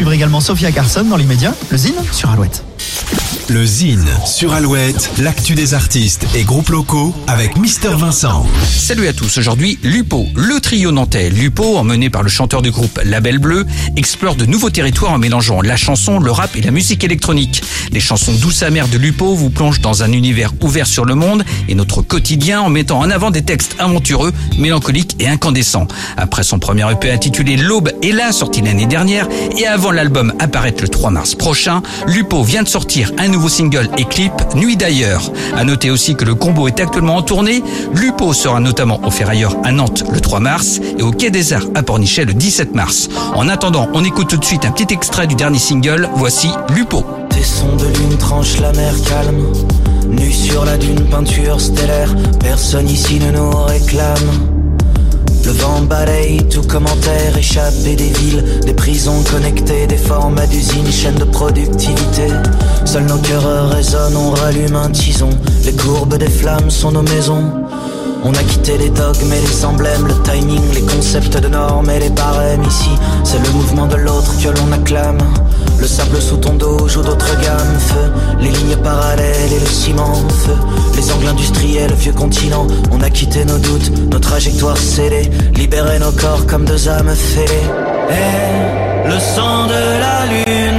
suivre également Sophia Carson dans l'immédiat, le Zine sur Alouette. Le Zine sur Alouette, l'actu des artistes et groupes locaux avec Mister Vincent. Salut à tous, aujourd'hui Lupo, le trio nantais Lupo, emmené par le chanteur du groupe Label Bleu, explore de nouveaux territoires en mélangeant la chanson, le rap et la musique électronique. Les chansons douces amères de Lupo vous plongent dans un univers ouvert sur le monde et notre quotidien en mettant en avant des textes aventureux, mélancoliques et incandescents. Après son premier EP intitulé L'Aube est là, sorti l'année dernière, et avant l'album apparaître le 3 mars prochain, Lupo vient de sortir un nouveau single et clip, Nuit d'ailleurs. À noter aussi que le combo est actuellement en tournée. Lupo sera notamment au Ferrailleur à Nantes le 3 mars et au Quai des Arts à Pornichet le 17 mars. En attendant, on écoute tout de suite un petit extrait du dernier single. Voici Lupo. Tes sons de lune la mer calme. Nu sur la dune, peinture stellaire. Personne ici ne nous réclame. Le vent balaye tout commentaire, échappé des villes, des prisons connectées, des formats d'usines, chaînes de productivité. Seuls nos cœurs résonnent, on rallume un tison. Les courbes des flammes sont nos maisons. On a quitté les dogmes et les emblèmes, le timing, les concepts de normes et les barèmes ici. C'est le mouvement de l'autre que l'on acclame. Le sable sous ton dos joue d'autres gammes, feu, les lignes parallèles et le ciment, feu, les angles industriels, vieux continent. On a quitté nos doutes, nos trajectoires scellées, libéré nos corps comme deux âmes fêlées. Et le sang de la lune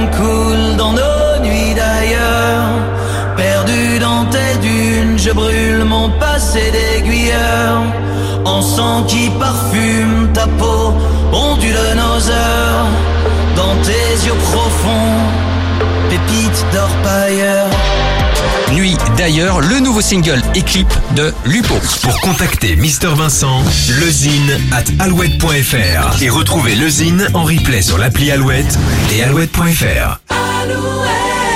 je brûle mon passé d'aiguilleur. sang qui parfume ta peau, ondule nos heures. Dans tes yeux profonds, pépites d'or pailleur. Nuit d'ailleurs, le nouveau single et clip de Lupo. Pour contacter Mister Vincent, lezine at alouette.fr et retrouver lezine en replay sur l'appli Alouette et alouette.fr. Alouette